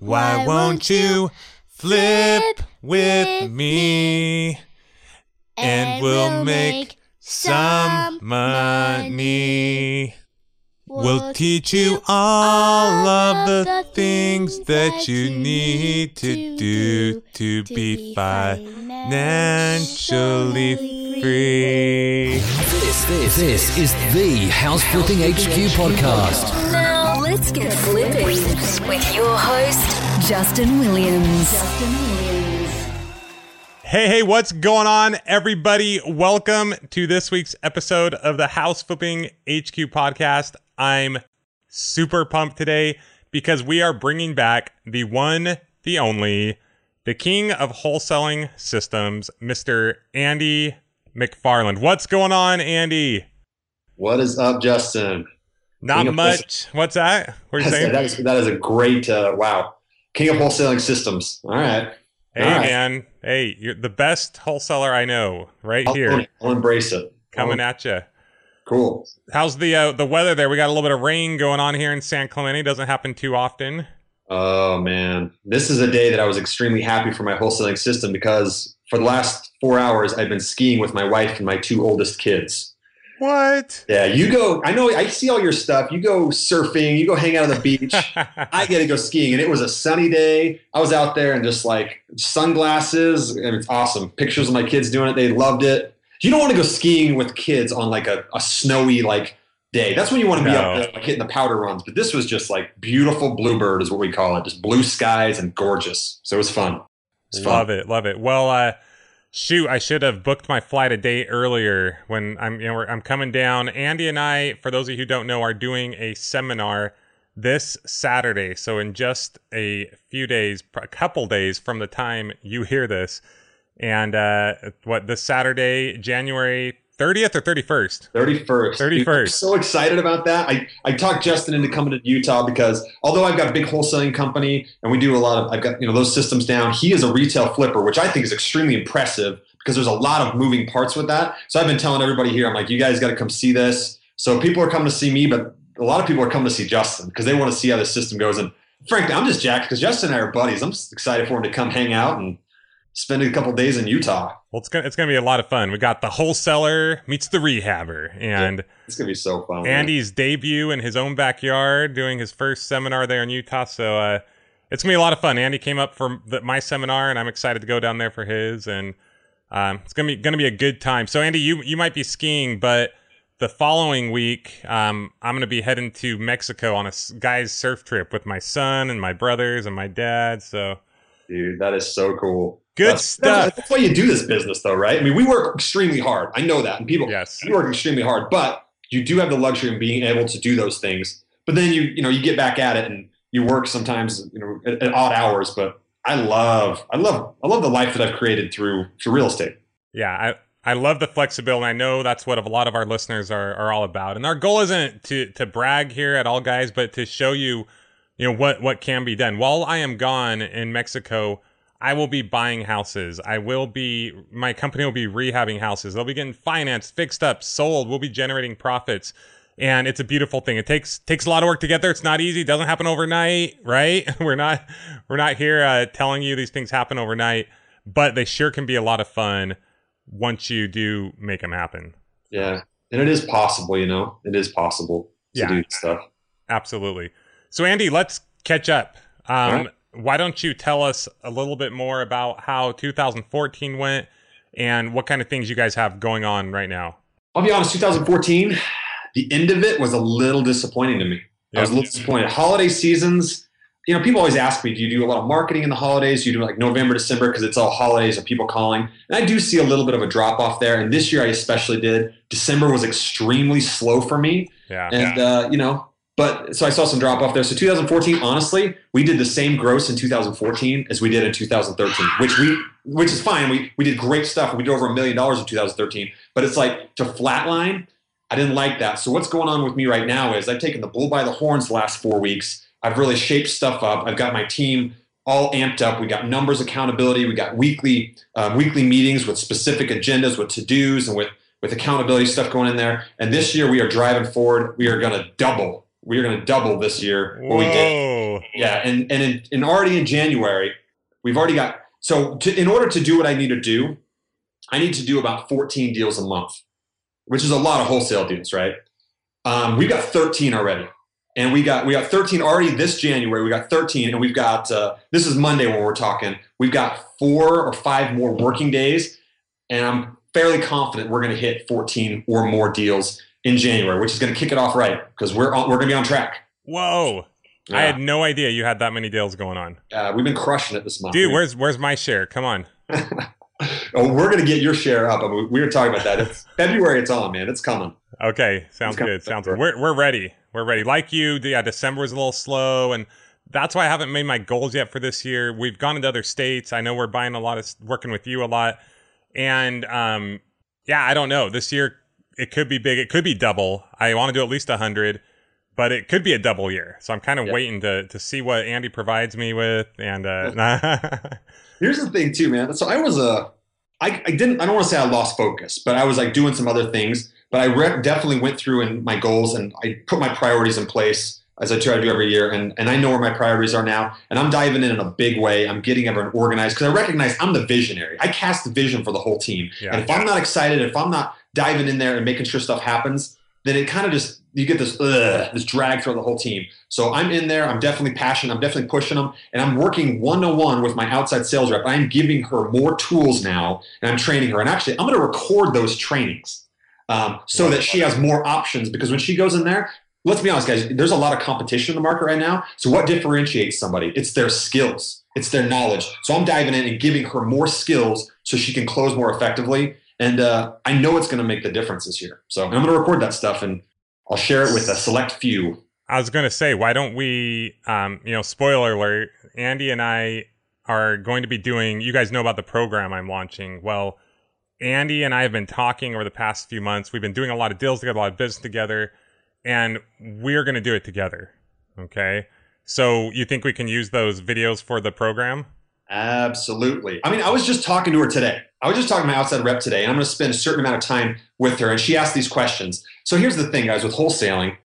Why won't you flip with me? And we'll make some money. We'll teach you all of the things that you need to do to be financially free. This, this, this is the House Flipping HQ podcast. Now let's get flipping with your host, Justin Williams. Justin Williams. Hey, hey, what's going on, everybody? Welcome to this week's episode of the House Flipping HQ podcast. I'm super pumped today because we are bringing back the one, the only, the king of wholesaling systems, Mr. Andy McFarland. What's going on, Andy? What is up, Justin? Not King much. What's that? What are you saying? that, is, that is a great, uh, wow. King of wholesaling systems. All right. Hey, All right. man. Hey, you're the best wholesaler I know right I'll, here, I'll embrace it. coming Oh, at you. Cool. How's the uh, the weather there? We got a little bit of rain going on here in San Clemente. Doesn't happen too often. Oh, man. This is a day that I was extremely happy for my wholesaling system because for the last four hours, I've been skiing with my wife and my two oldest kids. What? Yeah, you go. I know. I see all your stuff. You go surfing. You go hang out on the beach. I get to go skiing, and it was a sunny day. I was out there and just like sunglasses, and it's awesome. Pictures of my kids doing it. They loved it. You don't want to go skiing with kids on like a, a snowy like day. That's when you want to be No. up there like, hitting the powder runs. But this was just like beautiful bluebird is what we call it. Just blue skies and gorgeous. So it was fun. It's fun. love it, love it. Well, uh, shoot, I should have booked my flight a day earlier. When I'm, you know, I'm coming down. Andy and I, for those of you who don't know, are doing a seminar this Saturday. So in just a few days, a couple days from the time you hear this, and uh, what this Saturday, January 30th or 31st. 31st. 31st. Dude, I'm so excited about that. I, I talked Justin into coming to Utah because although I've got a big wholesaling company and we do a lot of, I've got, you know, those systems down, he is a retail flipper, which I think is extremely impressive because there's a lot of moving parts with that. So I've been telling everybody here, I'm like, you guys got to come see this. So people are coming to see me, but a lot of people are coming to see Justin because they want to see how this system goes. And frankly, I'm just jacked because Justin and I are buddies. I'm just excited for him to come hang out and spend a couple days in Utah. Well, it's gonna it's gonna be a lot of fun. We got the wholesaler meets the rehabber, and It's going to be so fun. man. Andy's debut in his own backyard, doing his first seminar there in Utah. So uh, it's gonna be a lot of fun. Andy came up for the, my seminar, and I'm excited to go down there for his. And um, it's gonna be gonna be a good time. So Andy, you you might be skiing, but the following week, um, I'm gonna be heading to Mexico on a guy's surf trip with my son and my brothers and my dad. So Dude, that is so cool. Good That's- stuff. That's, why you do this business, though, right? I mean, we work extremely hard. I know that, and people yes, we work extremely hard, but you do have the luxury of being able to do those things. But then you, you know, you get back at it, and you work sometimes, you know, at, at odd hours. But I love, I love, I love the life that I've created through through real estate. Yeah, I, I love the flexibility. I know that's what a lot of our listeners are, are all about. And our goal isn't to, to brag here at all guys, but to show you, you know, what, what can be done. While I am gone in Mexico, I will be buying houses. I will be, my company will be rehabbing houses. They'll be getting financed, fixed up, sold. We'll be generating profits. And it's a beautiful thing. It takes takes a lot of work to get there. It's not easy. It doesn't happen overnight, right? We're not we're not here uh, telling you these things happen overnight, but they sure can be a lot of fun once you do make them happen. Yeah, and it is possible. You know, it is possible to Yeah. do stuff. Absolutely. So, Andy, let's catch up. Um. Why don't you tell us a little bit more about how 2014 went and what kind of things you guys have going on right now? I'll be honest, 2014, the end of it was a little disappointing to me. I was a little disappointed. Holiday seasons, you know, people always ask me, do you do a lot of marketing in the holidays? You do like November, December because it's all holidays and people calling? And I do see a little bit of a drop off there. And this year I especially did. December was extremely slow for me. Yeah. And, uh, you know, but so I saw some drop off there. So 2014, honestly, we did the same gross in 2014 as we did in 2013, which we, which is fine. We, we did great stuff. We did over a million dollars in 2013, but it's like to flatline. I didn't like that. So what's going on with me right now is I've taken the bull by the horns the last four weeks. I've really shaped stuff up. I've got my team all amped up. We got numbers accountability. We got weekly um, weekly meetings with specific agendas, with to dos, and with with accountability stuff going in there. And this year we are driving forward. We are going to double we're going to double this year what we did. Yeah, and and in, already in January, we've already got so to, in order to do what I need to do, I need to do about 14 deals a month, which is a lot of wholesale deals, right? Um, we've got 13 already, and we got we got 13 already this January. We got 13, and we've got uh, this is Monday when we're talking. We've got four or five more working days, and I'm fairly confident we're going to hit 14 or more deals in January, which is going to kick it off right because we're on, we're going to be on track. Whoa. I had no idea you had that many deals going on. Uh, we've been crushing it this month, Dude, where's where's my share? Come on. Oh, we're gonna get your share up. I mean, we were talking about that. It's February. It's on, man. It's coming. Okay, sounds coming good. Sounds good. We're we're ready. We're ready. Like you, yeah. December was a little slow, and that's why I haven't made my goals yet for this year. We've gone into other states. I know we're buying a lot of working with you a lot, and um, yeah, I don't know. This year it could be big. It could be double. I want to do at least a hundred, but it could be a double year. So I'm kind of Yeah. waiting to to see what Andy provides me with, and uh, Here's the thing, too, man. So I was a, I, I didn't. I don't want to say I lost focus, but I was like doing some other things. But I re- definitely went through and my goals, and I put my priorities in place as I try to do every year. And and I know where my priorities are now, and I'm diving in in a big way. I'm getting everyone organized because I recognize I'm the visionary. I cast the vision for the whole team. Yeah. And if I'm not excited, if I'm not diving in there and making sure stuff happens, then it kind of just you get this ugh, this drag throughout the whole team. So I'm in there. I'm definitely passionate. I'm definitely pushing them, and I'm working one on one with my outside sales rep. I'm giving her more tools now, and I'm training her. And actually, I'm going to record those trainings um, so that she has more options. Because when she goes in there, let's be honest, guys, there's a lot of competition in the market right now. So what differentiates somebody? It's their skills. It's their knowledge. So I'm diving in and giving her more skills so she can close more effectively. And uh, I know it's going to make the difference this year. So I'm going to record that stuff and I'll share it with a select few. I was going to say, why don't we, um, you know, spoiler alert, Andy and I are going to be doing, you guys know about the program I'm launching. Well, Andy and I have been talking over the past few months. We've been doing a lot of deals together, a lot of business together, and we're going to do it together. Okay. So you think we can use those videos for the program? Absolutely. I mean, I was just talking to her today. I was just talking to my outside rep today, and I'm going to spend a certain amount of time with her. And she asked these questions. So here's the thing, guys, with wholesaling,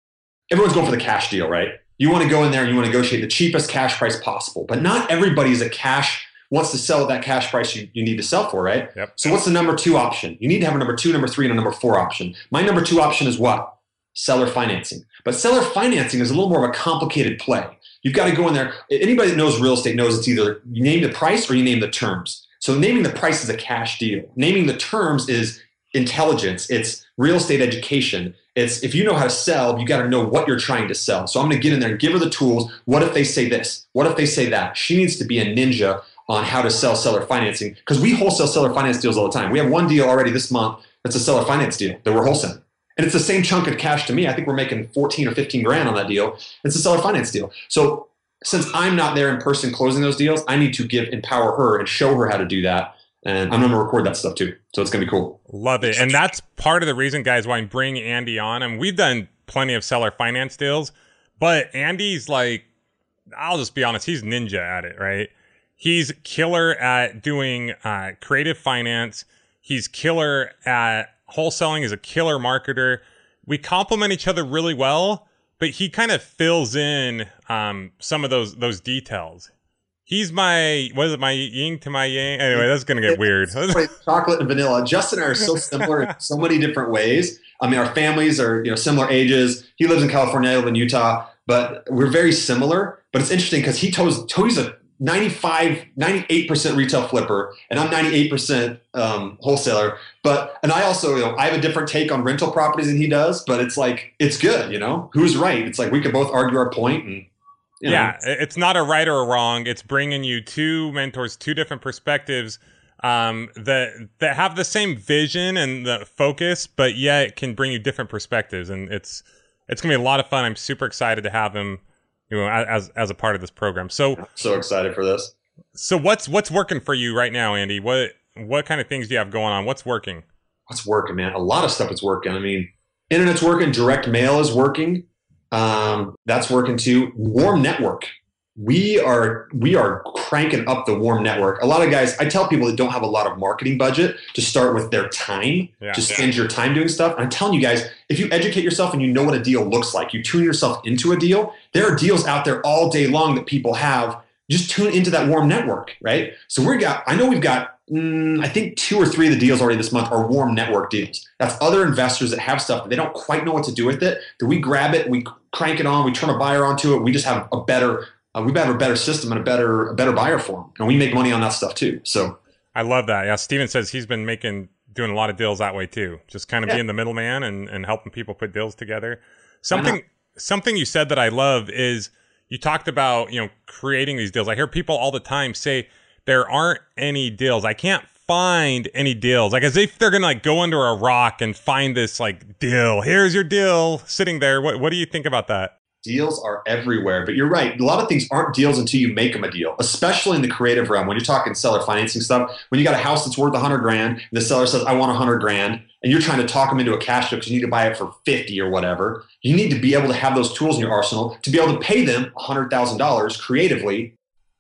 everyone's going for the cash deal, right? You want to go in there and you want to negotiate the cheapest cash price possible. But not everybody is a cash wants to sell at that cash price you, you need to sell for, right? Yep. So what's the number two option? You need to have a number two, number three, and a number four option. My number two option is what? Seller financing. But seller financing is a little more of a complicated play. You've got to go in there. Anybody that knows real estate knows it's either you name the price or you name the terms. So naming the price is a cash deal. Naming the terms is intelligence. It's real estate education. It's if you know how to sell, you got to know what you're trying to sell. So I'm going to get in there and give her the tools. What if they say this? What if they say that? She needs to be a ninja on how to sell seller financing because we wholesale seller finance deals all the time. We have one deal already this month that's a seller finance deal that we're wholesaling. And it's the same chunk of cash to me. I think we're making 14 or 15 grand on that deal. It's a seller finance deal. So since I'm not there in person closing those deals, I need to give empower her and show her how to do that. And I'm gonna record that stuff too. So it's gonna be cool. Love it. And that's part of the reason, guys, why I'm bringing Andy on. I mean, we've done plenty of seller finance deals, but Andy's like, I'll just be honest, he's ninja at it, right? He's killer at doing uh, creative finance. He's killer at wholesaling. is a killer marketer. We complement each other really well, but he kind of fills in um, some of those those details. He's my what is it? My yin to my yang. Anyway, that's gonna get weird. Chocolate and vanilla. Justin and I are so similar in so many different ways. I mean, our families are you know similar ages. He lives in California, I live in Utah, but we're very similar. But it's interesting because he toes Toby's a 95, 98% retail flipper, and I'm 98% um, wholesaler. But and I also, you know, I have a different take on rental properties than he does, but it's like it's good, you know. Who's right? It's like we could both argue our point and you know, yeah, it- it's not a right or a wrong. It's bringing you two mentors, two different perspectives um, that that have the same vision and the focus, but yet can bring you different perspectives. And it's it's gonna be a lot of fun. I'm super excited to have him, you know, as as a part of this program. So I'm so excited for this. so what's what's working for you right now, Andy? What what kind of things do you have going on? What's working? what's working, man? A lot of stuff is working. I mean, internet's working, direct mail is working. Um, that's working too. Warm network. We are we are cranking up the warm network. A lot of guys, I tell people that don't have a lot of marketing budget to start with their time, Yeah. to spend your time doing stuff. I'm telling you guys, if you educate yourself and you know what a deal looks like, you tune yourself into a deal. There are deals out there all day long that people have. Just tune into that warm network, right? So we got. I know we've got. mm, I think two or three of the deals already this month are warm network deals. That's other investors that have stuff that they don't quite know what to do with it. That we grab it, we crank it on, we turn a buyer onto it. We just have a better uh, we have a better system and a better a better buyer for them, and we make money on that stuff too. So I love that. Yeah, Steven says he's been making doing a lot of deals that way too. Just kind of Yeah. being the middleman and, and helping people put deals together. Something something you said that I love is you talked about, you know, creating these deals. I hear people all the time say there aren't any deals. I can't find any deals. Like as if they're gonna like go under a rock and find this like deal. Here's your deal sitting there. What what do you think about that? Deals are everywhere, but you're right. A lot of things aren't deals until you make them a deal, especially in the creative realm. When you're talking seller financing stuff, when you got a house that's worth a hundred grand, and the seller says, "I want a hundred grand," and you're trying to talk them into a cash deal because you need to buy it for fifty or whatever. You need to be able to have those tools in your arsenal to be able to pay them a hundred thousand dollars creatively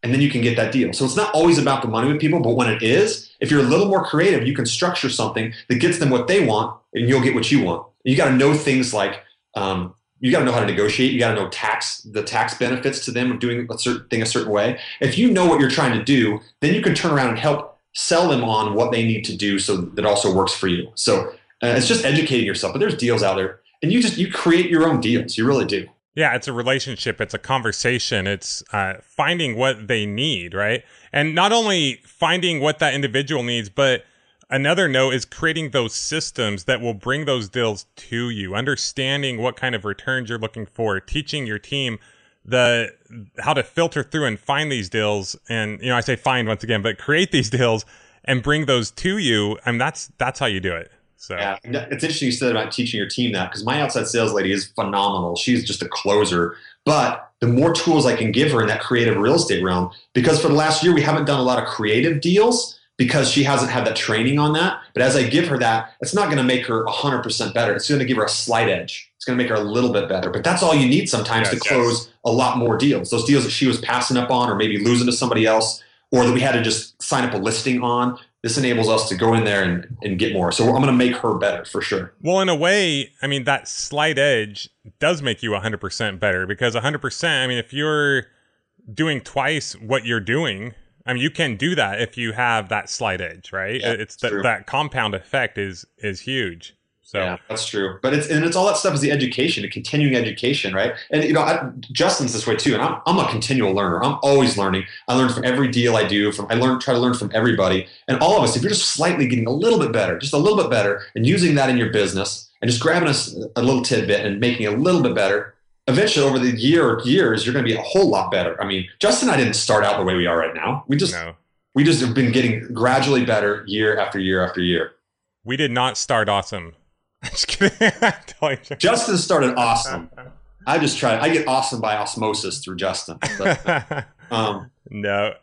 and then you can get that deal. So it's not always about the money with people, but when it is, if you're a little more creative, you can structure something that gets them what they want, and you'll get what you want. You got to know things like um, you got to know how to negotiate. You got to know tax the tax benefits to them of doing a certain thing a certain way. If you know what you're trying to do, then you can turn around and help sell them on what they need to do, so that also works for you. So uh, it's just educating yourself. But there's deals out there, and you just you create your own deals. You really do. Yeah, it's a relationship. It's a conversation. It's uh, finding what they need, right? And not only finding what that individual needs, but another note is creating those systems that will bring those deals to you. Understanding what kind of returns you're looking for, teaching your team the how to filter through and find these deals. And you know, I say find once again, but create these deals and bring those to you. And that's that's how you do it. So Yeah, it's interesting you said about teaching your team that because my outside sales lady is phenomenal. She's just a closer. But the more tools I can give her in that creative real estate realm, because for the last year we haven't done a lot of creative deals because she hasn't had that training on that. But as I give her that, it's not going to make her 100% better. It's going to give her a slight edge. It's going to make her a little bit better. But that's all you need sometimes Yes, to close a lot more deals. Those deals that she was passing up on or maybe losing to somebody else or that we had to just sign up a listing on. This enables us to go in there and, and get more. So I'm going to make her better for sure. Well, in a way, I mean, that slight edge does make you 100% better because 100%, I mean, if you're doing twice what you're doing, I mean, you can do that if you have that slight edge, right? Yeah, it's that that compound effect is is huge. So Yeah, that's true. But it's and it's all that stuff is the education, the continuing education, right? And you know, I, Justin's this way too, and I'm I'm a continual learner. I'm always learning. I learn from every deal I do. From I learn try to learn from everybody, and all of us. If you're just slightly getting a little bit better, just a little bit better, and using that in your business, and just grabbing us a little tidbit and making it a little bit better. Eventually, over the year or years, you're going to be a whole lot better. I mean, Justin and I didn't start out the way we are right now. We just no, we just have been getting gradually better year after year after year. we did not start awesome. Just kidding. Justin started awesome. I just try. I get awesome by osmosis through Justin. But, um, no,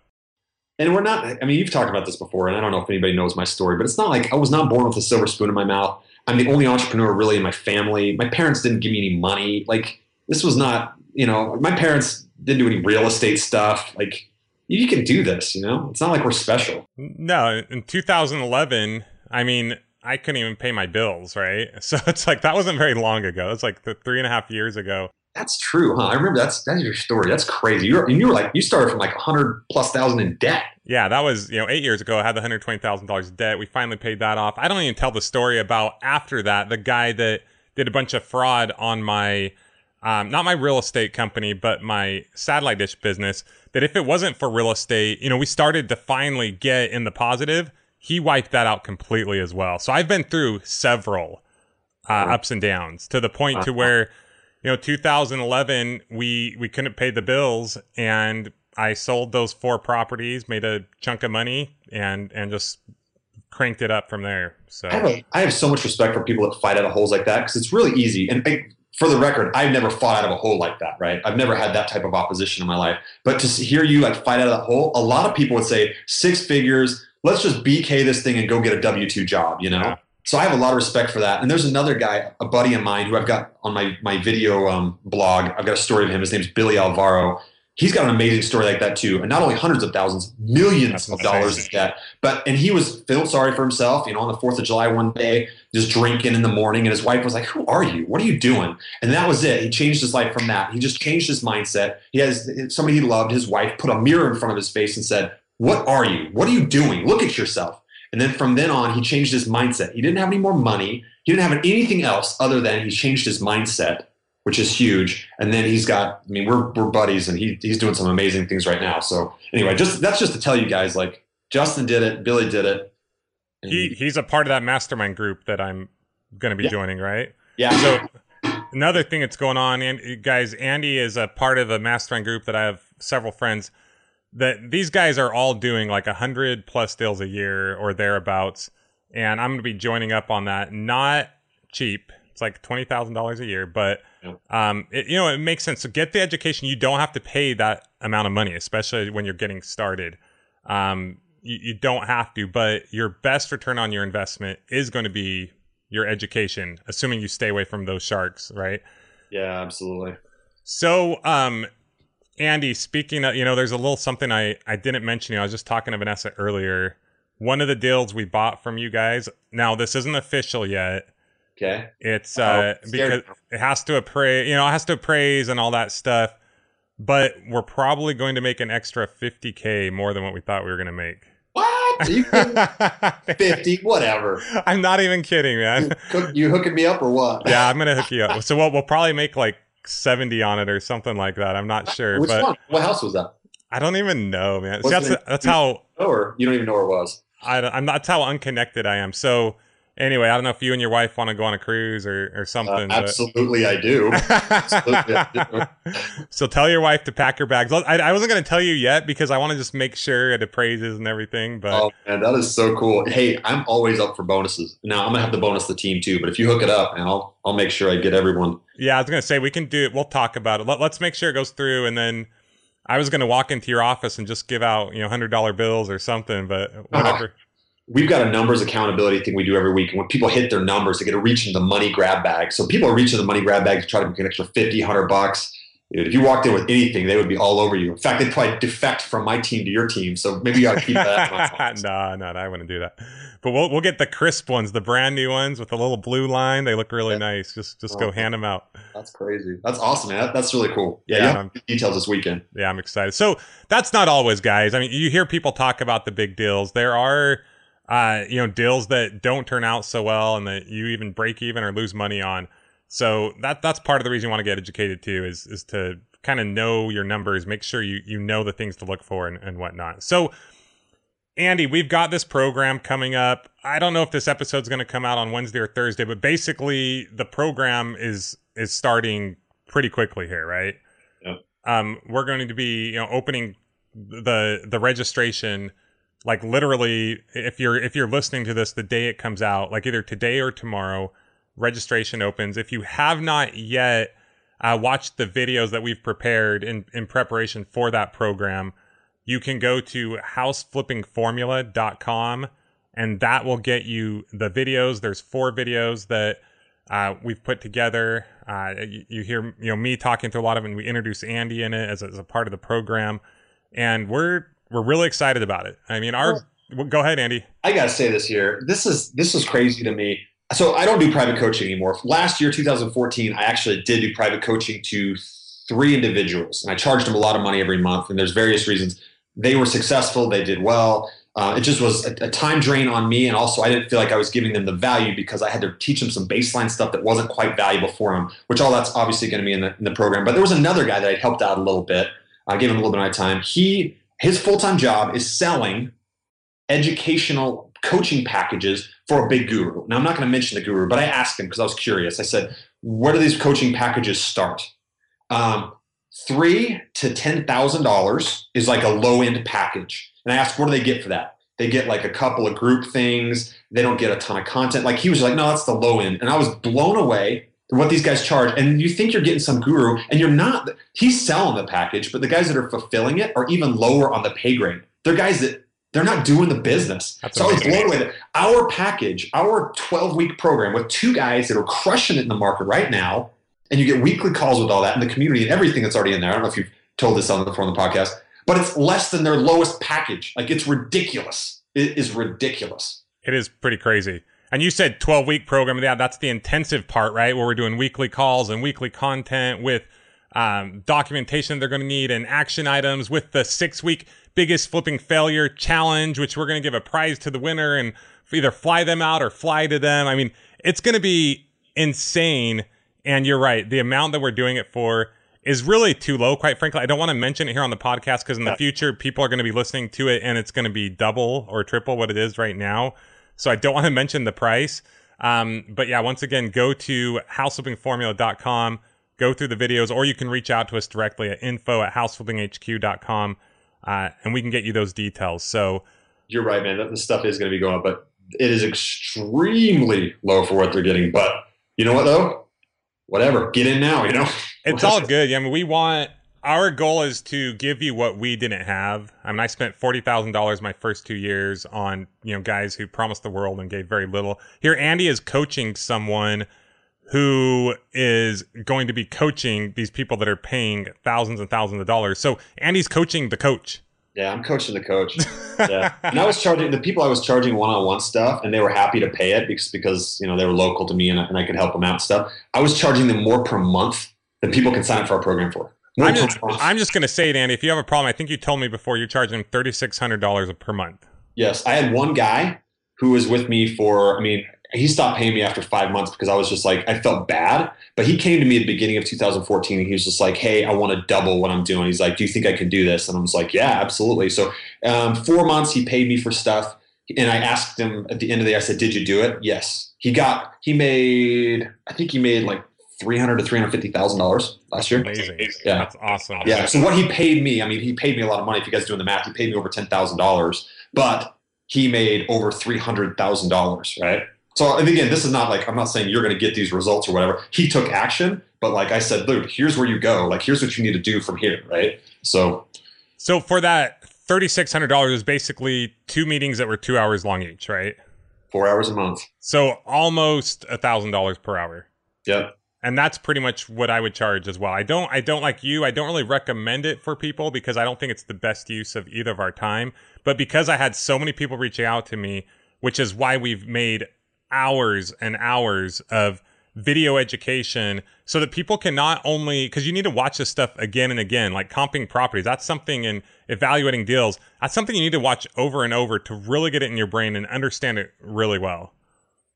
and we're not. I mean, you've talked about this before, and I don't know if anybody knows my story, but it's not like I was not born with a silver spoon in my mouth. I'm the only entrepreneur really in my family. My parents didn't give me any money. Like this was not. You know, my parents didn't do any real estate stuff. Like you can do this. You know, it's not like we're special. no. In 2011, I mean, I couldn't even pay my bills, right? So it's like that wasn't very long ago. It's like the three and a half years ago. That's true, huh? I remember that's that's your story. That's crazy. You're and you were like you started from like a hundred plus thousand in debt. Yeah, that was, you know, eight years ago. I had the $120,000 debt. We finally paid that off. I don't even tell the story about after that, the guy that did a bunch of fraud on my, um, not my real estate company, but my satellite dish business. That if it wasn't for real estate, you know, we started to finally get in the positive. He wiped that out completely as well. So I've been through several uh, ups and downs to the point to where, you know, 2011, we we couldn't pay the bills and I sold those four properties, made a chunk of money, and and just cranked it up from there. So I have, a, I have so much respect for people that fight out of holes like that because it's really easy. And I, for the record, I've never fought out of a hole like that, right? I've never had that type of opposition in my life. But to hear you like fight out of that hole, a lot of people would say six figures. Let's just BK this thing and go get a W two job, you know. Yeah. So I have a lot of respect for that. And there's another guy, a buddy of mine, who I've got on my my video um, blog. I've got a story of him. His name's Billy Alvaro. He's got an amazing story like that too. And not only hundreds of thousands, millions of dollars of debt. But and he was felt sorry for himself, you know, on the Fourth of July one day, just drinking in the morning, and his wife was like, "Who are you? What are you doing?" And that was it. He changed his life from that. He just changed his mindset. He has somebody he loved, his wife, put a mirror in front of his face and said, "What are you? What are you doing? Look at yourself." And then from then on, he changed his mindset. He didn't have any more money. He didn't have anything else other than he changed his mindset, which is huge. And then he's got, I mean, we're, we're buddies and he, he's doing some amazing things right now. So anyway, just that's just to tell you guys, like Justin did it, Billy did it. He he's a part of that mastermind group that I'm going to be Yeah. joining, right? yeah. So another thing that's going on, and guys, Andy is a part of the mastermind group that I have several friends that these guys are all doing like a hundred plus deals a year or thereabouts, and I'm going to be joining up on that. Not cheap. Like twenty thousand dollars a year, but um, it, you know it makes sense. So get the education. You don't have to pay that amount of money, especially when you're getting started. Um, you, you don't have to, but your best return on your investment is going to be your education, assuming you stay away from those sharks, right? yeah, absolutely. So, um, Andy, speaking of, you know, there's a little something I, I didn't mention. You know, I was just talking to Vanessa earlier. One of the deals we bought from you guys. Now, this isn't official yet. Okay. It's Oh, uh, scared. because it has to appraise, you know, it has to appraise and all that stuff. But we're probably going to make an extra 50k more than what we thought we were going to make. What? You 50, whatever. I'm not even kidding, man. Cook- You hooking me up or what? yeah, I'm gonna hook you up. So we'll, we'll probably make like 70 on it or something like that. I'm not sure, Which but one? What house was that? I don't even know, man. See, that's that's how Or you don't even know where it was. I, I'm. That's how unconnected I am. So anyway, I don't know if you and your wife want to go on a cruise or or Uh, something. but- absolutely, I do. Absolutely, I so tell your wife to pack her bags. I, I wasn't going to tell you yet because I want to just make sure it appraises and everything. But Oh man, that is so cool. Hey, I'm always up for bonuses. Now I'm gonna have to bonus the team too, but if you hook it up, and I'll I'll make sure I get everyone. yeah, I was going to say we can do it. We'll talk about it. Let, let's make sure it goes through, and then I was going to walk into your office and just give out you know hundred dollar bills or something. But whatever. We've got a numbers accountability thing we do every week, and when people hit their numbers, they get to reach into the money grab bag. So people are reaching the money grab bag to try to make an extra 50, 100 bucks. Dude, if you walked in with anything, they would be all over you. In fact, they'd probably defect from my team to your team. So maybe you got to keep that. no, no, I wouldn't do that. But we'll we'll get the crisp ones, the brand new ones with the little blue line. They look really Yeah. nice. Just just go Oh. hand them out. That's crazy. That's awesome, man. That- that's really cool. Yeah, yeah. Details this weekend. Yeah, I'm excited. So that's not always, guys. I mean, you hear people talk about the big deals. There are, uh, you know, deals that don't turn out so well, and that you even break even or lose money on. So that that's part of the reason you want to get educated too, is is to kind of know your numbers, make sure you you know the things to look for and, and whatnot. So. Andy, we've got this program coming up. I don't know if this episode's going to come out on Wednesday or Thursday, but basically the program is is starting pretty quickly here, right? Yep. Um, we're going to be, you know, opening the the registration like literally if you're if you're listening to this the day it comes out, like either today or tomorrow, registration opens. If you have not yet uh, watched the videos that we've prepared in in preparation for that program, you can go to houseflippingformula.com and that will get you the videos. There's four videos that uh, we've put together. Uh, you, you hear you know me talking to a lot of and we introduce Andy in it as as a part of the program, and we're we're really excited about it. I mean, our well, go ahead, Andy. I gotta say this here. This is this is crazy to me. So I don't do private coaching anymore. Last year, 2014, I actually did do private coaching to three individuals, and I charged them a lot of money every month. And there's various reasons they were successful, they did well. Uh, it just was a, a time drain on me, and also I didn't feel like I was giving them the value because I had to teach them some baseline stuff that wasn't quite valuable for them. Which all that's obviously going to be in the, in the program. But there was another guy that I helped out a little bit. I gave him a little bit of my time. He his full time job is selling educational coaching packages for a big guru. Now, I'm not going to mention the guru, but I asked him because I was curious. I said, where do these coaching packages start? Um, three to ten thousand dollars is like a low end package. And I asked, what do they get for that? They get like a couple of group things. They don't get a ton of content. Like he was like, no, that's the low end. And I was blown away what these guys charge. And you think you're getting some guru, and you're not. He's selling the package, but the guys that are fulfilling it are even lower on the pay grade. They're guys that they're not doing the business. That's so I was blown away that our package, our 12 week program with two guys that are crushing it in the market right now, and you get weekly calls with all that and the community and everything that's already in there. I don't know if you've told this on the, on the podcast, but it's less than their lowest package. Like it's ridiculous. It is ridiculous. It is pretty crazy. And you said 12 week program. Yeah, that's the intensive part, right? Where we're doing weekly calls and weekly content with um, documentation they're going to need and action items with the six week biggest flipping failure challenge, which we're going to give a prize to the winner and either fly them out or fly to them. I mean, it's going to be insane. And you're right. The amount that we're doing it for is really too low, quite frankly. I don't want to mention it here on the podcast because in the future, people are going to be listening to it and it's going to be double or triple what it is right now. So I don't want to mention the price. Um, but yeah, once again, go to houseflippingformula.com, go through the videos, or you can reach out to us directly at info at houseflippinghq.com uh, and we can get you those details. So you're right, man. This stuff is going to be going up, but it is extremely low for what they're getting. But you know what, though? Whatever. Get in now, you know? It's all good. Yeah, I mean, we want our goal is to give you what we didn't have. I mean, I spent forty thousand dollars my first two years on you know guys who promised the world and gave very little. Here, Andy is coaching someone who is going to be coaching these people that are paying thousands and thousands of dollars. So Andy's coaching the coach. Yeah, I'm coaching the coach. Yeah, and I was charging the people I was charging one-on-one stuff, and they were happy to pay it because because you know they were local to me and I, and I could help them out and stuff. I was charging them more per month than people can sign up for our program for. More I'm just. I'm just going to say it, Andy. If you have a problem, I think you told me before you're charging thirty six hundred dollars per month. Yes, I had one guy who was with me for. I mean, he stopped paying me after five months because I was just like I felt bad. But he came to me at the beginning of 2014 and he was just like, "Hey, I want to double what I'm doing." He's like, "Do you think I can do this?" And I was like, "Yeah, absolutely." So um, four months he paid me for stuff, and I asked him at the end of the day. I said, "Did you do it?" Yes. He got. He made. I think he made like three hundred to three hundred fifty thousand dollars last year. Amazing. Yeah. That's awesome. Yeah. So what he paid me, I mean, he paid me a lot of money. If you guys are doing the math, he paid me over ten thousand dollars, but he made over three hundred thousand dollars, right? So and again, this is not like I'm not saying you're going to get these results or whatever. He took action, but like I said, dude, here's where you go. Like here's what you need to do from here, right? So So for that thirty six hundred dollars is basically two meetings that were two hours long each, right? four hours a month. So almost a thousand dollars per hour. Yep. And that's pretty much what I would charge as well. I don't I don't like you, I don't really recommend it for people because I don't think it's the best use of either of our time. But because I had so many people reaching out to me, which is why we've made hours and hours of video education so that people can not only because you need to watch this stuff again and again like comping properties that's something in evaluating deals that's something you need to watch over and over to really get it in your brain and understand it really well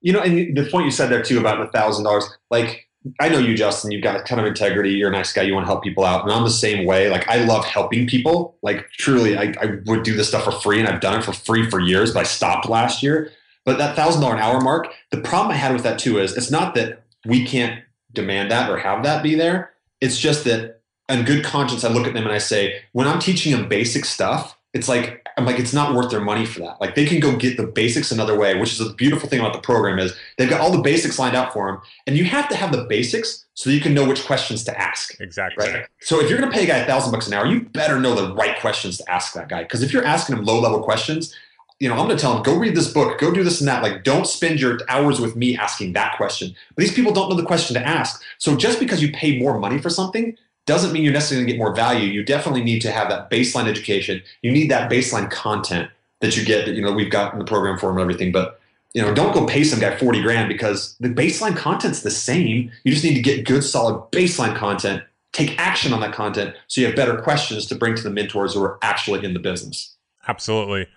You know, and the point you said there too about the thousand dollars, like I know you, Justin. You've got a ton of integrity. You're a nice guy. You want to help people out, and I'm the same way. Like I love helping people. Like truly, I, I would do this stuff for free, and I've done it for free for years. But I stopped last year. But that thousand dollar an hour mark, the problem I had with that too is it's not that we can't demand that or have that be there. It's just that in good conscience, I look at them and I say, when I'm teaching them basic stuff, it's like I'm like it's not worth their money for that. Like they can go get the basics another way, which is the beautiful thing about the program is they've got all the basics lined out for them, and you have to have the basics so you can know which questions to ask. exactly Right. So if you're going to pay a guy a thousand bucks an hour, you better know the right questions to ask that guy. Because if you're asking him low level questions, you know, I'm going to tell him, go read this book, go do this and that. Like, don't spend your hours with me asking that question. But these people don't know the question to ask. So just because you pay more money for something doesn't mean you're necessarily going to get more value. You definitely need to have that baseline education. You need that baseline content that you get that, you know, we've got in the program for and everything. But, you know, don't go pay some guy 40 grand because the baseline content's the same. You just need to get good, solid baseline content, take action on that content so you have better questions to bring to the mentors who are actually in the business. Absolutely.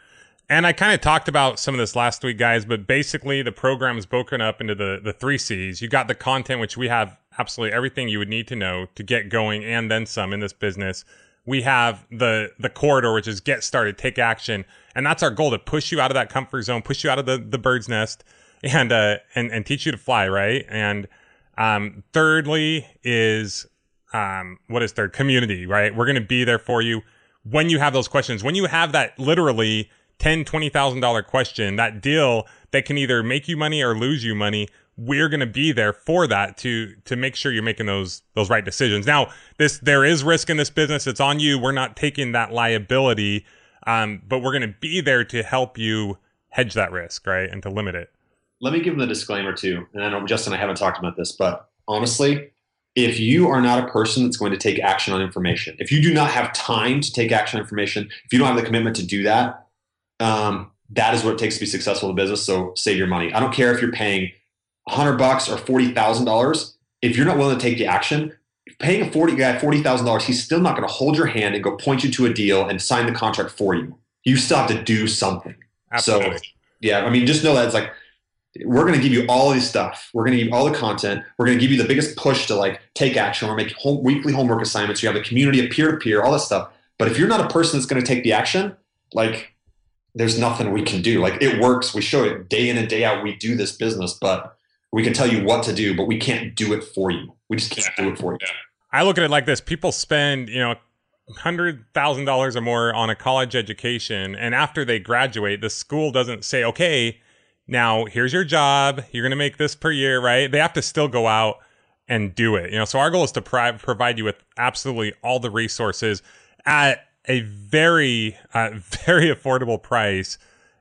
And I kind of talked about some of this last week, guys, but basically the program is broken up into the, the three C's. You got the content, which we have absolutely everything you would need to know to get going and then some in this business. We have the the corridor, which is get started, take action. And that's our goal to push you out of that comfort zone, push you out of the, the bird's nest and uh and, and teach you to fly, right? And um thirdly is um what is third? Community, right? We're gonna be there for you when you have those questions. When you have that literally ten, twenty thousand dollar question, that deal that can either make you money or lose you money, we're going to be there for that to to make sure you're making those those right decisions. Now, this there is risk in this business. It's on you. We're not taking that liability, um, but we're going to be there to help you hedge that risk, right, and to limit it. Let me give them the disclaimer too. And I know Justin I haven't talked about this, but honestly, if you are not a person that's going to take action on information, if you do not have time to take action on information, if you don't have the commitment to do that, um, that is what it takes to be successful in business. So save your money. I don't care if you're paying hundred bucks or forty thousand dollars. If you're not willing to take the action, paying a forty guy forty thousand dollars, he's still not going to hold your hand and go point you to a deal and sign the contract for you. You still have to do something. Absolutely. So yeah, I mean, just know that it's like we're going to give you all this stuff. We're going to give you all the content. We're going to give you the biggest push to like take action. We're making home, weekly homework assignments. You have a community of peer to peer, all that stuff. But if you're not a person that's going to take the action, like there's nothing we can do. Like it works. We show it day in and day out. We do this business, but we can tell you what to do, but we can't do it for you. We just can't do it for you. I look at it like this: people spend, you know, hundred thousand dollars or more on a college education, and after they graduate, the school doesn't say, "Okay, now here's your job. You're going to make this per year," right? They have to still go out and do it. You know, so our goal is to pri- provide you with absolutely all the resources at a very, uh, very affordable price,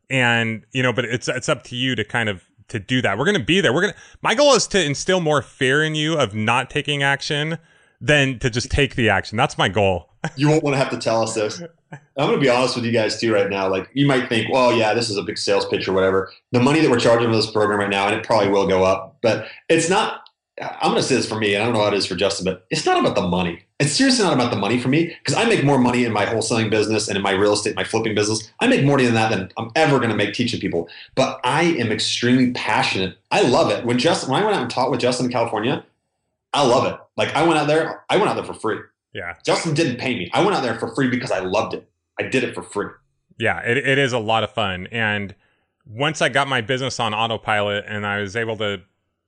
and you know, but it's it's up to you to kind of to do that. We're going to be there. We're going to, my goal is to instill more fear in you of not taking action than to just take the action. That's my goal. you won't want to have to tell us this. I'm going to be honest with you guys too right now. Like you might think, well, yeah, this is a big sales pitch or whatever. The money that we're charging for this program right now, and it probably will go up, but it's not. I'm going to say this for me, and I don't know how it is for Justin, but it's not about the money. It's seriously not about the money for me because I make more money in my wholesaling business and in my real estate, my flipping business. I make more money than that than I'm ever going to make teaching people. But I am extremely passionate. I love it. When Justin, when I went out and taught with Justin in California, I love it. Like I went out there, I went out there for free. Yeah. Justin didn't pay me. I went out there for free because I loved it. I did it for free. Yeah, it, it is a lot of fun. And once I got my business on autopilot and I was able to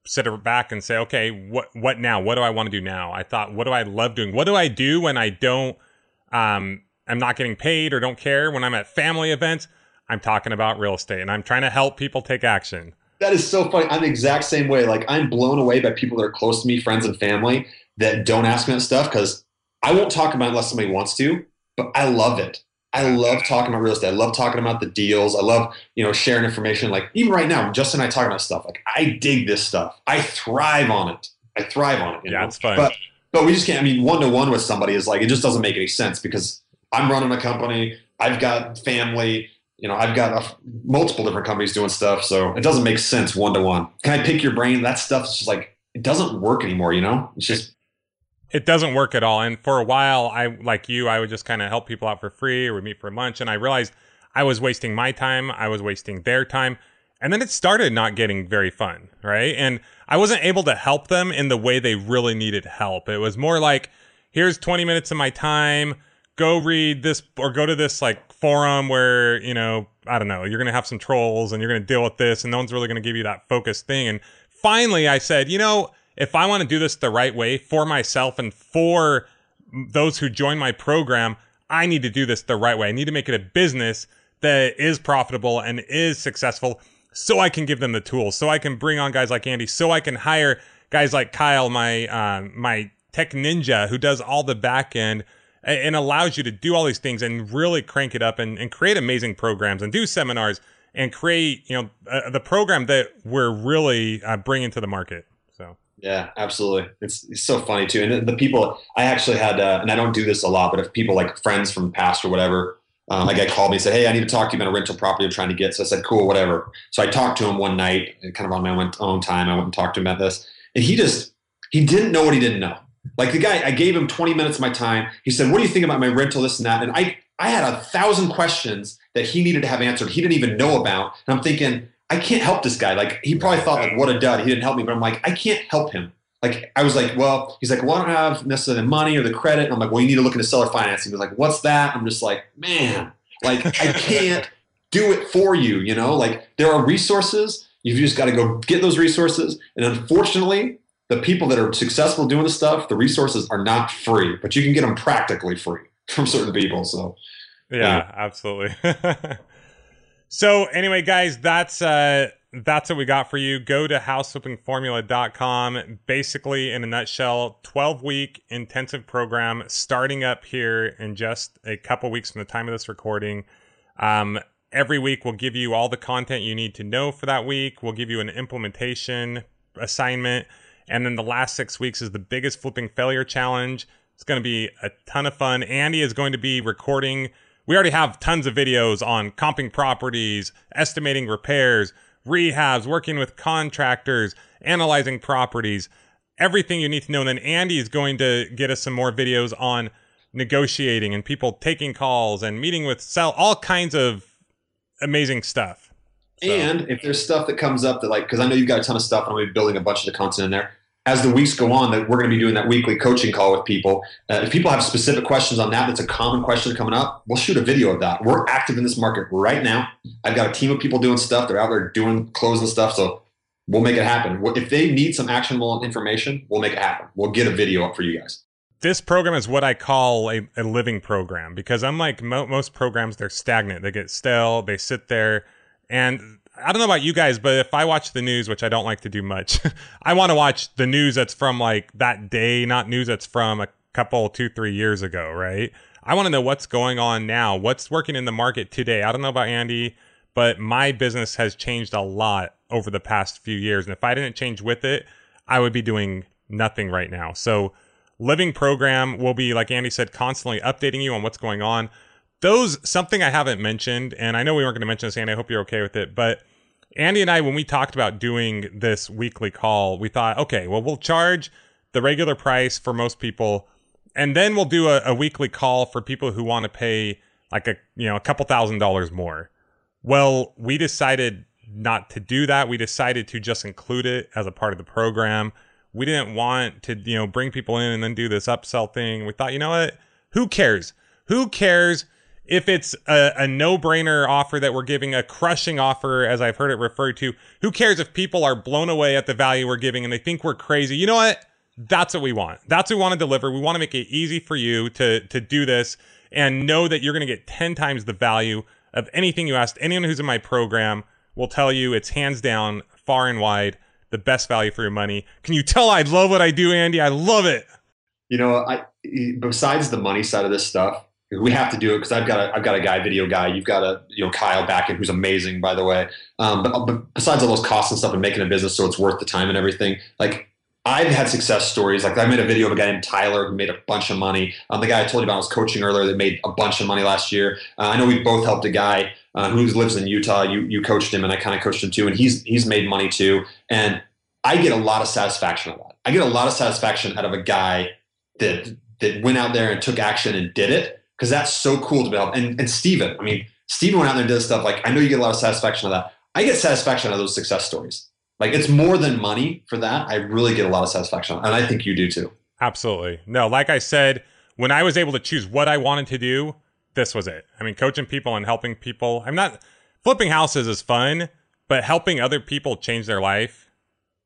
sit back and say, okay, what what now? What do I want to do now? I thought, what do I love doing? What do I do when I don't um I'm not getting paid or don't care when I'm at family events? I'm talking about real estate and I'm trying to help people take action. That is so funny. I'm the exact same way. Like I'm blown away by people that are close to me, friends and family that don't ask me that stuff because I won't talk about it unless somebody wants to, but I love it. I love talking about real estate. I love talking about the deals. I love, you know, sharing information. Like even right now, Justin and I talking about stuff. Like I dig this stuff. I thrive on it. I thrive on it. yeah, know? it's fun. But but we just can't. I mean, one to one with somebody is like it just doesn't make any sense because I'm running a company. I've got family. You know, I've got a, multiple different companies doing stuff, so it doesn't make sense one to one. Can I pick your brain? That stuff's just like it doesn't work anymore. You know, it's just it doesn't work at all. And for a while, I like you, I would just kind of help people out for free or meet for lunch, and I realized I was wasting my time. I was wasting their time. And then it started not getting very fun, right? And I wasn't able to help them in the way they really needed help. It was more like, here's 20 minutes of my time. Go read this or go to this like forum where, you know, I don't know, you're going to have some trolls and you're going to deal with this and no one's really going to give you that focused thing. And finally I said, you know, if I want to do this the right way for myself and for those who join my program, I need to do this the right way. I need to make it a business that is profitable and is successful so I can give them the tools, so I can bring on guys like Andy, so I can hire guys like Kyle, my um, my tech ninja who does all the back end and allows you to do all these things and really crank it up and, and create amazing programs and do seminars and create you know uh, the program that we're really uh, bringing to the market. Yeah, absolutely. It's, it's so funny too. And the people I actually had, uh, and I don't do this a lot, but if people like friends from past or whatever um, like I called me and said, "Hey, I need to talk to you about a rental property I'm trying to get." So I said, "Cool, whatever." So I talked to him one night, kind of on my own time. I went and talked to him about this, and he just he didn't know what he didn't know. Like the guy, I gave him 20 minutes of my time. He said, "What do you think about my rental, this and that?" And I I had a thousand questions that he needed to have answered. He didn't even know about, and I'm thinking, I can't help this guy. Like he probably thought, like, what a dud. He didn't help me, but I'm like, I can't help him like I was like, well, he's like, well, I don't have necessarily the money or the credit. And I'm like, well, you need to look into seller financing. He was like, what's that? I'm just like, man, like I can't do it for you, you know? Like there are resources. You've just got to go get those resources. And unfortunately, the people that are successful doing the stuff, the resources are not free, but you can get them practically free from certain people. So yeah, yeah. absolutely. so anyway, guys, that's uh that's what we got for you. Go to houseflippingformula.com. Basically, in a nutshell, 12 week intensive program starting up here in just a couple weeks from the time of this recording. Um, every week, we'll give you all the content you need to know for that week. We'll give you an implementation assignment. And then the last six weeks is the biggest flipping failure challenge. It's going to be a ton of fun. Andy is going to be recording. We already have tons of videos on comping properties, estimating repairs, rehabs, working with contractors, analyzing properties, everything you need to know. And then Andy is going to get us some more videos on negotiating and people taking calls and meeting with sell all kinds of amazing stuff. So. And if there's stuff that comes up that like, because I know you've got a ton of stuff, and I'm building a bunch of the content in there. As the weeks go on, that we're going to be doing that weekly coaching call with people. Uh, if people have specific questions on that, that's a common question coming up. We'll shoot a video of that. We're active in this market right now. I've got a team of people doing stuff. They're out there doing closing stuff. So we'll make it happen. If they need some actionable information, we'll make it happen. We'll get a video up for you guys this program is what I call a, a living program because unlike mo- most programs, they're stagnant. They get stale. They sit there. And I don't know about you guys, but if I watch the news, which I don't like to do much, I want to watch the news that's from like that day, not news that's from a couple, two, three years ago, right? I want to know what's going on now, what's working in the market today. I don't know about Andy, but my business has changed a lot over the past few years. And if I didn't change with it, I would be doing nothing right now. So, living program will be, like Andy said, constantly updating you on what's going on. Those, something I haven't mentioned, and I know we weren't going to mention this, Andy, I hope you're okay with it, but Andy and I, when we talked about doing this weekly call, we thought, okay, well, we'll charge the regular price for most people, and then we'll do a, a weekly call for people who want to pay like a, you know, a couple thousand dollars more. Well, we decided not to do that. We decided to just include it as a part of the program we didn't want to, you know, bring people in and then do this upsell thing. We thought, you know what? Who cares? Who cares if it's a, a no brainer offer that we're giving, a crushing offer, as I've heard it referred to? Who cares if people are blown away at the value we're giving and they think we're crazy? You know what? That's what we want. That's what we want to deliver. We want to make it easy for you to, to do this and know that you're going to get 10 times the value of anything you asked. Anyone who's in my program will tell you it's hands down, far and wide the best value for your money. Can you tell I love what I do, Andy? I love it. You know, I besides the money side of this stuff, we have to do it because I've got a I've got a guy, video guy. You've got a you know Kyle Backen, who's amazing, by the way. Um, but, but besides all those costs and stuff and making a business so it's worth the time and everything, like I've had success stories. Like I made a video of a guy named Tyler who made a bunch of money. Um, the guy I told you about I was coaching earlier that made a bunch of money last year. Uh, I know we both helped a guy uh, who lives in Utah. You you coached him and I kind of coached him too, and he's he's made money too. And I get a lot of satisfaction out of that. I get a lot of satisfaction out of a guy that that went out there and took action and did it because that's so cool to be able. And and Steven, I mean, Steven went out there and did stuff like I know you get a lot of satisfaction of that. I get satisfaction out of those success stories. Like it's more than money for that. I really get a lot of satisfaction, and I think you do too. Absolutely. No, like I said, when I was able to choose what I wanted to do, this was it. I mean, coaching people and helping people. I'm not flipping houses is fun, but helping other people change their life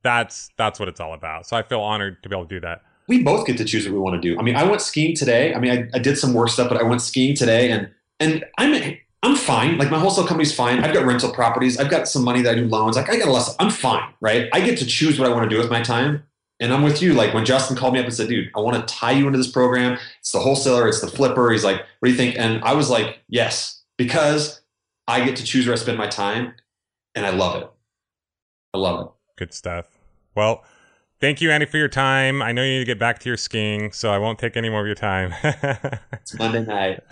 that's that's what it's all about. So I feel honored to be able to do that. We both get to choose what we want to do. I mean, I went skiing today. I mean, I, I did some work stuff, but I went skiing today, and and I'm I'm fine. Like my wholesale company's fine. I've got rental properties. I've got some money that I do loans. Like I got a lot. I'm fine, right? I get to choose what I want to do with my time. And I'm with you. Like when Justin called me up and said, dude, I want to tie you into this program. It's the wholesaler, it's the flipper. He's like, what do you think? And I was like, yes, because I get to choose where I spend my time and I love it. I love it. Good stuff. Well, thank you, Andy, for your time. I know you need to get back to your skiing, so I won't take any more of your time. it's Monday night.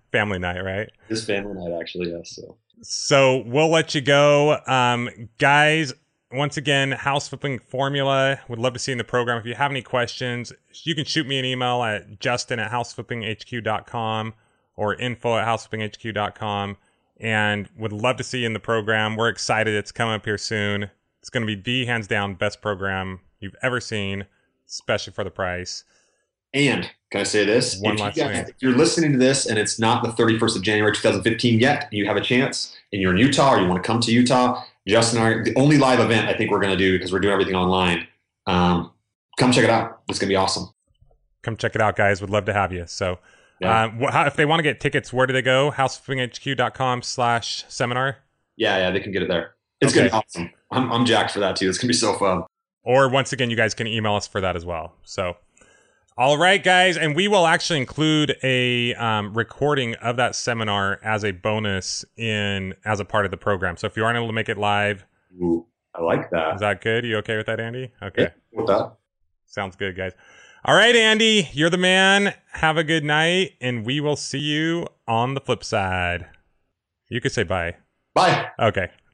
family night, right? It's family night, actually, yes. So. so we'll let you go. Um, guys, once again, house flipping formula. Would love to see in the program. If you have any questions, you can shoot me an email at justin at houseflippinghq.com or info at houseflippinghq.com and would love to see you in the program. We're excited. It's coming up here soon. It's going to be the hands down best program you've ever seen, especially for the price. And can I say this? One if last you thing. If you're listening to this and it's not the 31st of January 2015 yet, you have a chance and you're in Utah or you want to come to Utah, Justin and I, the only live event I think we're going to do because we're doing everything online. Um, come check it out. It's going to be awesome. Come check it out, guys. We'd love to have you. So, yeah. uh, if they want to get tickets, where do they go? Houseflippinghq.com slash seminar. Yeah, yeah, they can get it there. It's okay. gonna be awesome. I'm I'm jacked for that too. It's gonna be so fun. Or once again, you guys can email us for that as well. So, all right, guys, and we will actually include a um, recording of that seminar as a bonus in as a part of the program. So if you aren't able to make it live, Ooh, I like Is that. that good? You okay with that, Andy? Okay. Yeah, with that. Sounds good, guys. All right, Andy, you're the man. Have a good night, and we will see you on the flip side. You could say bye. Bye. Okay,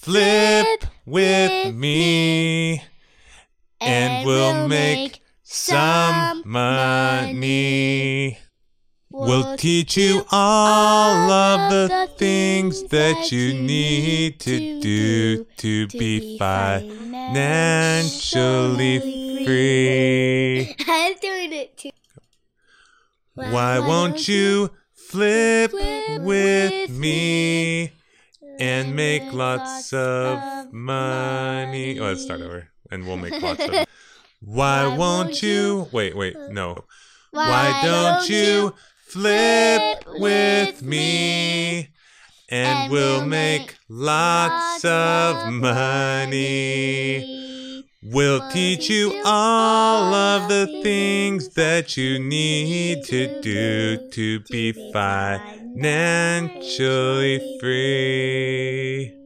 flip with me? And we'll make some money. We'll teach you all of the things that you need to do to be financially free. I'm doing it too. Why won't you flip with me and make lots of money? Oh, let's start over and we'll make lots of. Why won't you? Wait, wait, no. Why don't you flip with me and we'll make lots of money? We'll teach you all of the things that you need to do to be financially free.